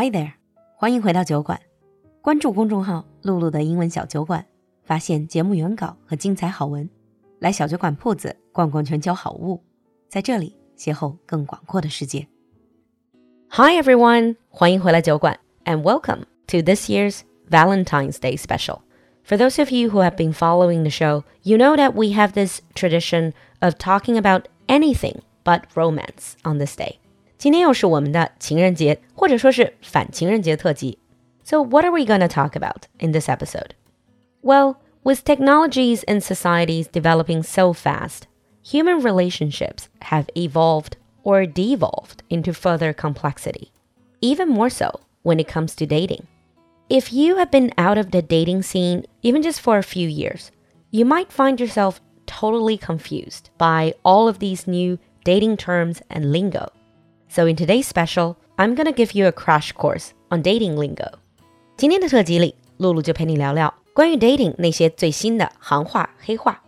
Hi there，欢迎回到酒馆，关注公众号“璐璐的英文小酒馆”，发现节目原稿和精彩好文。来小酒馆铺子逛逛全球好物，在这里邂逅更广阔的世界。Hi everyone，欢迎回来酒馆，and welcome to this year's Valentine's Day special. For those of you who have been following the show, you know that we have this tradition of talking about anything but romance on this day. 今天又是我们的情人节，或者说是反情人节特辑。So what are we going to talk about in this episode? Well, with technologies and societies developing so fast, human relationships have evolved or devolved into further complexity. Even more so when it comes to dating. If you have been out of the dating scene even just for a few years, you might find yourself totally confused by all of these new dating terms and lingo. So in today's special, I'm gonna give you a crash course on dating lingo. 今天的特辑里，璐璐就陪你聊聊关于 dating 那些最新的行话黑话。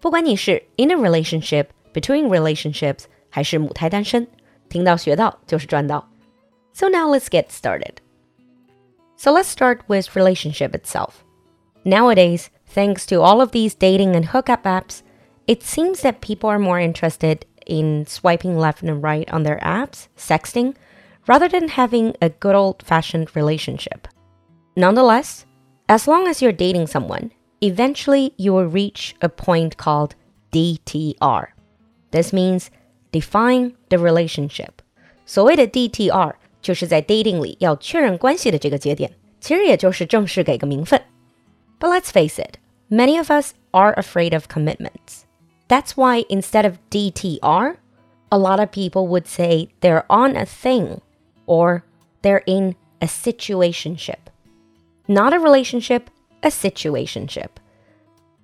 不管你是 in a relationship, between relationships，还是母胎单身，听到学到就是赚到。So now let's get started. So let's start with relationship itself. Nowadays, thanks to all of these dating and hookup apps, it seems that people are more interested in swiping left and right on their apps, sexting, rather than having a good old fashioned relationship. Nonetheless, as long as you're dating someone, eventually you will reach a point called DTR. This means define the relationship. 所谓的 DTR 就是在 dating 里要确认关系的这个节点，其实也就是正式给个名分。But let's face it, many of us are afraid of commitments. That's why instead of DTR, a lot of people would say they're on a thing or they're in a situationship. Not a relationship, a situationship.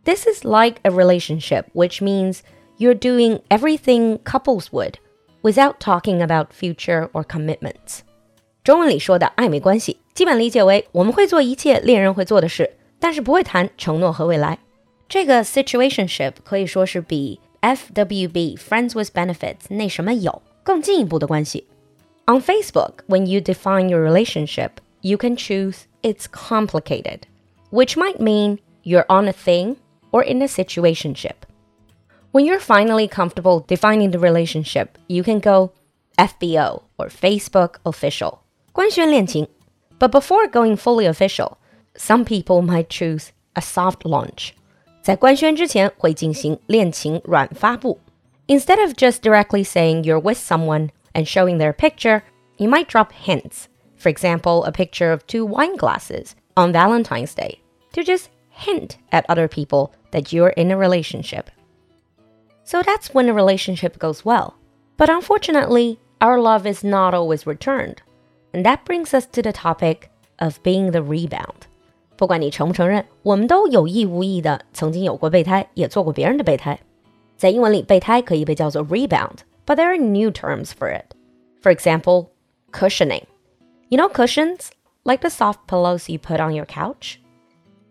This is like a relationship, which means you're doing everything couples would without talking about future or commitments. 中文里说的暧昧关系，基本理解为我们会做一切恋人会做的事，但是不会谈承诺和未来。 这个 situationship 可以说是比 FWB friends with benefits 那什么有更进一步的关系。On Facebook, when you define your relationship, you can choose it's complicated, which might mean you're on a thing or in a situationship. When you're finally comfortable defining the relationship, you can go FBO or Facebook official. 官宣恋情. But before going fully official, some people might choose a soft launch 在官宣之前会进行恋情软发布。Instead of just directly saying you're with someone and showing their picture, you might drop hints. For example, a picture of two wine glasses on Valentine's Day to just hint at other people that you're in a relationship. So that's when a relationship goes well. But unfortunately, our love is not always returned. And that brings us to the topic of being the rebound. 不管你承不承认，我们都有意无意的曾经有过备胎，也做过别人的备胎。在英文里，备胎可以被叫做 rebound，but there are new terms for it. For example, cushioning. You know cushions, like the soft pillows you put on your couch.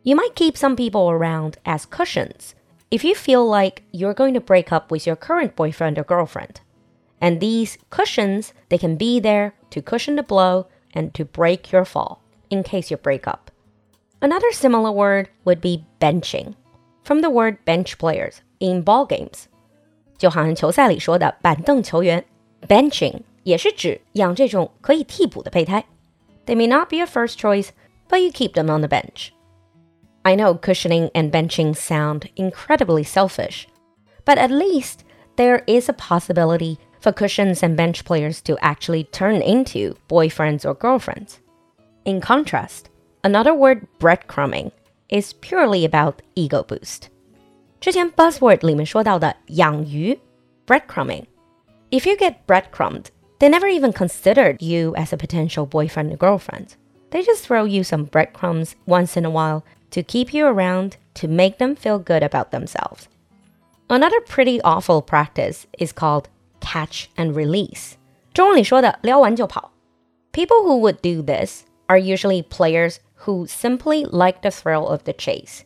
You might keep some people around as cushions if you feel like you're going to break up with your current boyfriend or girlfriend. And these cushions, they can be there to cushion the blow and to break your fall in case you break up. Another similar word would be benching, from the word bench players in ball games. 就好像球赛里说的板凳球员，benching 也是指养这种可以替补的备胎。They may not be a first choice, but you keep them on the bench. I know cushioning and benching sound incredibly selfish, but at least there is a possibility for cushions and bench players to actually turn into boyfriends or girlfriends. In contrast, Another word, breadcrumbing, is purely about ego boost. 之前 buzzword 里面说到的养鱼 breadcrumbing. If you get breadcrumbed, they never even considered you as a potential boyfriend or girlfriend. They just throw you some breadcrumbs once in a while to keep you around to make them feel good about themselves. Another pretty awful practice is called catch and release. 中文里说的撩完就跑. People who would do this are usually players who simply like the thrill of the chase.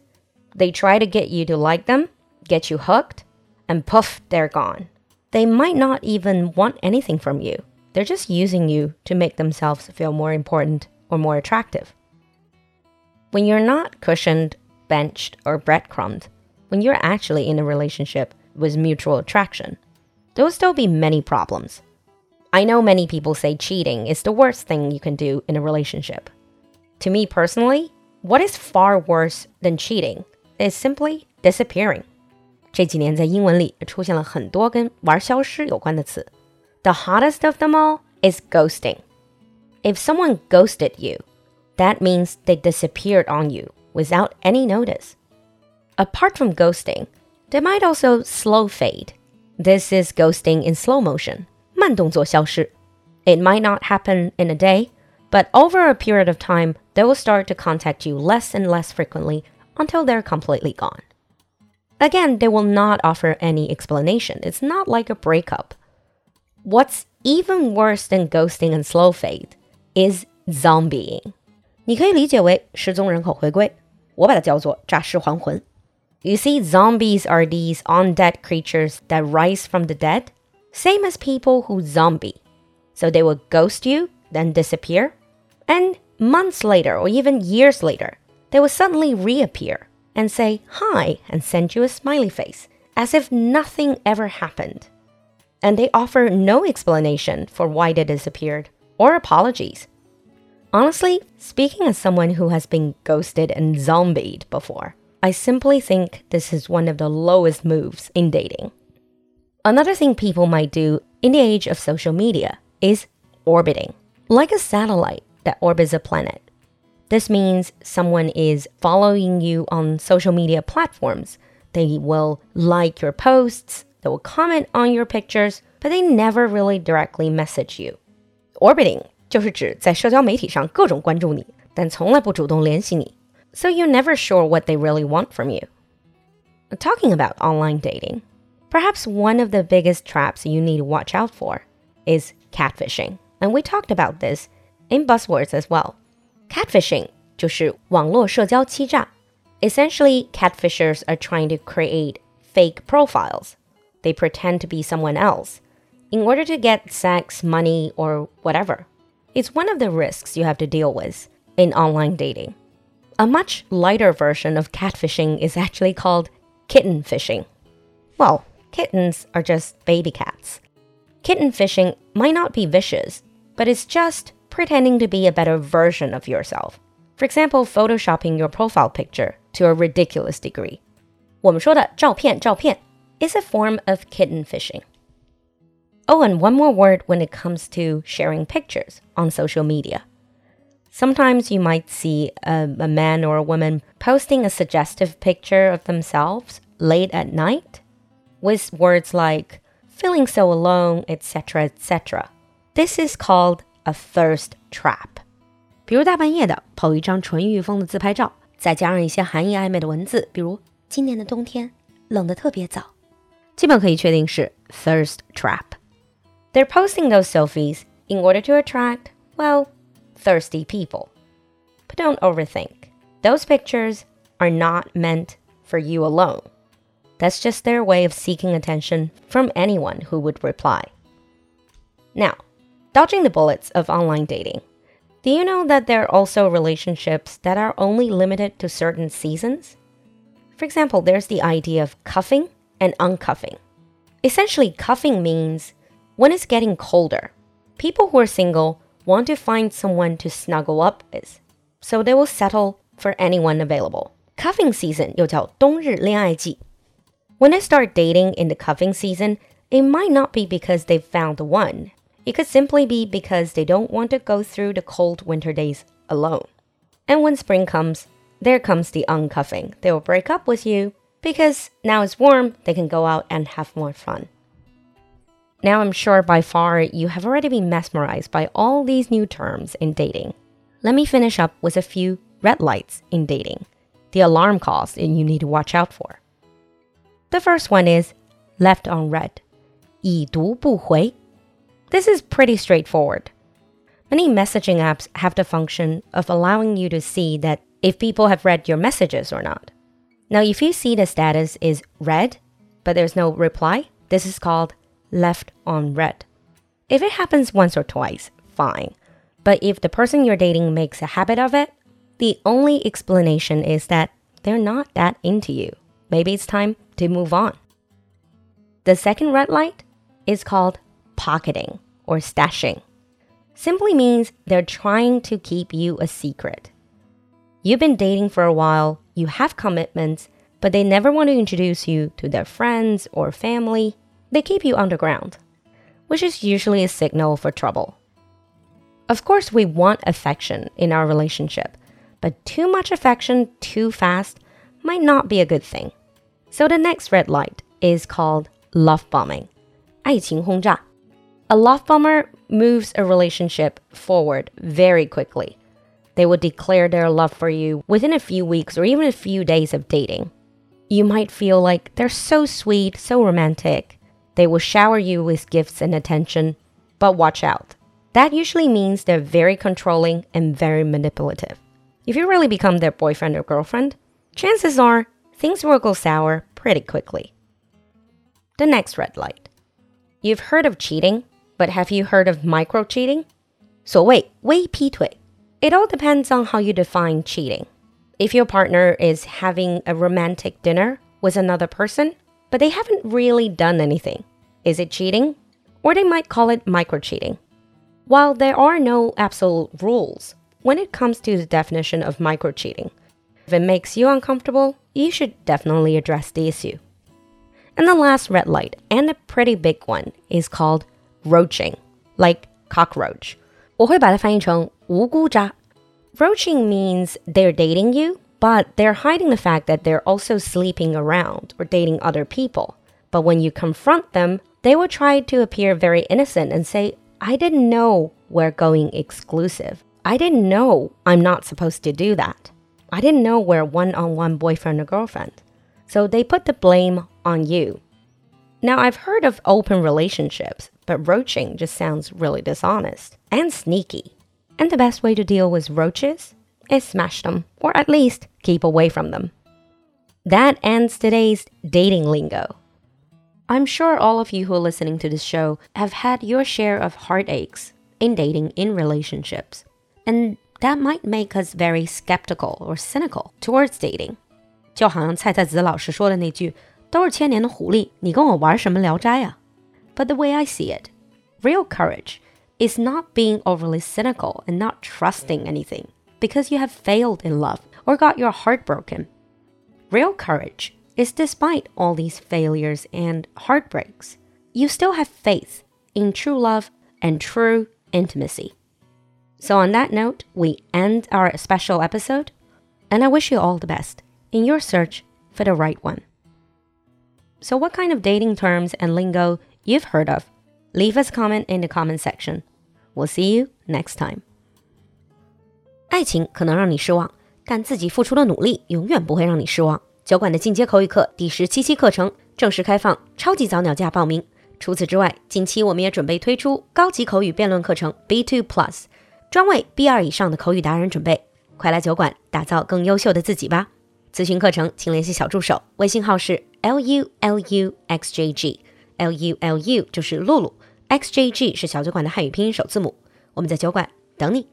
They try to get you to like them, get you hooked, and poof, they're gone. They might not even want anything from you. they're just using you to make themselves feel more important or more attractive. When you're not cushioned, benched, or breadcrumbed, when you're actually in a relationship with mutual attraction, there will still be many problems. I know many people say cheating is the worst thing you can do in a relationship. To me personally, what is far worse than cheating is simply disappearing. 这几年在英文里出现了很多跟玩消失有关的词。The hottest of them all is ghosting. If someone ghosted you, that means they disappeared on you without any notice. Apart from ghosting, they might also slow fade. This is ghosting in slow motion. 慢动作消失. It might not happen in a day, but over a period of time, they will start to contact you less and less frequently until they're completely gone. Again, they will not offer any explanation. It's not like a breakup. What's even worse than ghosting and slow fade is zombieing. 你可以理解为失踪人口回归，我把它叫做诈尸还魂。You see, zombies are these undead creatures that rise from the dead same as people who zombie. So they will ghost you, then disappear, and months later or even years later, they will suddenly reappear and say hi and send you a smiley face as if nothing ever happened. And they offer no explanation for why they disappeared or apologies. Honestly, speaking as someone who has been ghosted and zombied before, I simply think this is one of the lowest moves in dating. Another thing people might do in the age of social media is orbiting, like a satellite that orbits a planet. This means someone is following you on social media platforms. They will like your posts, they will comment on your pictures, but they never really directly message you. Orbiting 就是指在社交媒体上各种关注你，但从来不主动联系你。So you're never sure what they really want from you. Talking about online dating, Perhaps one of the biggest traps you need to watch out for is catfishing. And we talked about this in buzzwords as well. Catfishing 就是网络社交欺诈. Essentially, catfishers are trying to create fake profiles. They pretend to be someone else in order to get sex, money, or whatever. It's one of the risks you have to deal with in online dating. A much lighter version of catfishing is actually called kitten fishing. Well, kittens are just baby cats. Kitten fishing might not be vicious, but it's just pretending to be a better version of yourself. For example, photoshopping your profile picture to a ridiculous degree. 我们说的照片照片 is a form of kitten fishing. Oh, and one more word when it comes to sharing pictures on social media. Sometimes you might see a, a man or a woman posting a suggestive picture of themselves late at night with words like feeling so alone, etc., etc. This is called a thirst trap. 比如大半夜的抛一张纯欲风的自拍照，再加上一些含义暧昧的文字，比如今年的冬天冷得特别早，基本可以确定是 thirst trap. They're posting those selfies in order to attract, well, thirsty people. But don't overthink. Those pictures are not meant for you alone. That's just their way of seeking attention from anyone who would reply. Now, dodging the bullets of online dating. Do you know that there are also relationships that are only limited to certain seasons? For example, there's the idea of cuffing and uncuffing. Essentially, cuffing means when it's getting colder, people who are single want to find someone to snuggle up with, so they will settle for anyone available. Cuffing season 又叫冬日恋爱季。when they start dating in the cuffing season, it might not be because they've found the one. it could simply be because they don't want to go through the cold winter days alone. And when spring comes, there comes the uncuffing. They will break up with you because now it's warm, they can go out and have more fun. Now, I'm sure by far you have already been mesmerized by all these new terms in dating. Let me finish up with a few red lights in dating, the alarm calls that you need to watch out for. The first one is left on read. 已读不回 this is pretty straightforward. Many messaging apps have the function of allowing you to see that if people have read your messages or not. Now, if you see the status is read, but there's no reply, this is called left on read. If it happens once or twice, fine. But if the person you're dating makes a habit of it, the only explanation is that they're not that into you. Maybe it's time to move on. The second red light is called pocketing or stashing. Simply means they're trying to keep you a secret. You've been dating for a while, you have commitments, but they never want to introduce you to their friends or family. They keep you underground, which is usually a signal for trouble. Of course, we want affection in our relationship, but too much affection too fast might not be a good thing. So the next red light is called love bombing. 爱情轰炸. A love bomber moves a relationship forward very quickly. They will declare their love for you within a few weeks or even a few days of dating. You might feel like they're so sweet, so romantic. They will shower you with gifts and attention, but watch out. That usually means they're very controlling and very manipulative. If you really become their boyfriend or girlfriend, chances are things will go sour pretty quickly. The next red light. You've heard of cheating, but have you heard of micro cheating? 所谓微劈腿. It all depends on how you define cheating. If your partner is having a romantic dinner with another person, but they haven't really done anything, is it cheating? Or they might call it micro cheating. While there are no absolute rules when it comes to the definition of micro cheating, if it makes you uncomfortable, you should definitely address the issue. And the last red light, and a pretty big one, is called roaching, like cockroach. 我会把它翻译成无辜渣. Roaching means they're dating you, but they're hiding the fact that they're also sleeping around or dating other people. But when you confront them, they will try to appear very innocent and say, I didn't know we're going exclusive. I didn't know I'm not supposed to do that. I didn't know we're one on one boyfriend or girlfriend. So they put the blame on you. Now, I've heard of open relationships, but roaching just sounds really dishonest and sneaky. And the best way to deal with roaches is smash them, or at least keep away from them. That ends today's dating lingo. I'm sure all of you who are listening to this show have had your share of heartaches in dating in relationships. And that might make us very skeptical or cynical towards dating. 就好像蔡蔡子老师说的那句 都是千年的狐狸，你跟我玩什么聊斋啊？But the way I see it, real courage is not being overly cynical and not trusting anything because you have failed in love or got your heart broken. Real courage is despite all these failures and heartbreaks, you still have faith in true love and true intimacy. So, on that note, we end our special episode, and I wish you all the best in your search for the right one. So, what kind of dating terms and lingo you've heard of? Leave us a comment in the comment section. We'll see you next time. 爱情可能让你失望，但自己付出的努力永远不会让你失望。酒馆的进阶口语课第十七期课程正式开放，超级早鸟价报名。除此之外，近期我们也准备推出高级口语辩论课程 B2 Plus，专为 B2 以上的口语达人准备。快来酒馆打造更优秀的自己吧！咨询课程，请联系小助手，微信号是。L U L U X J G，L U L U 就是露露，X J G 是小酒馆的汉语拼音首字母。我们在酒馆等你。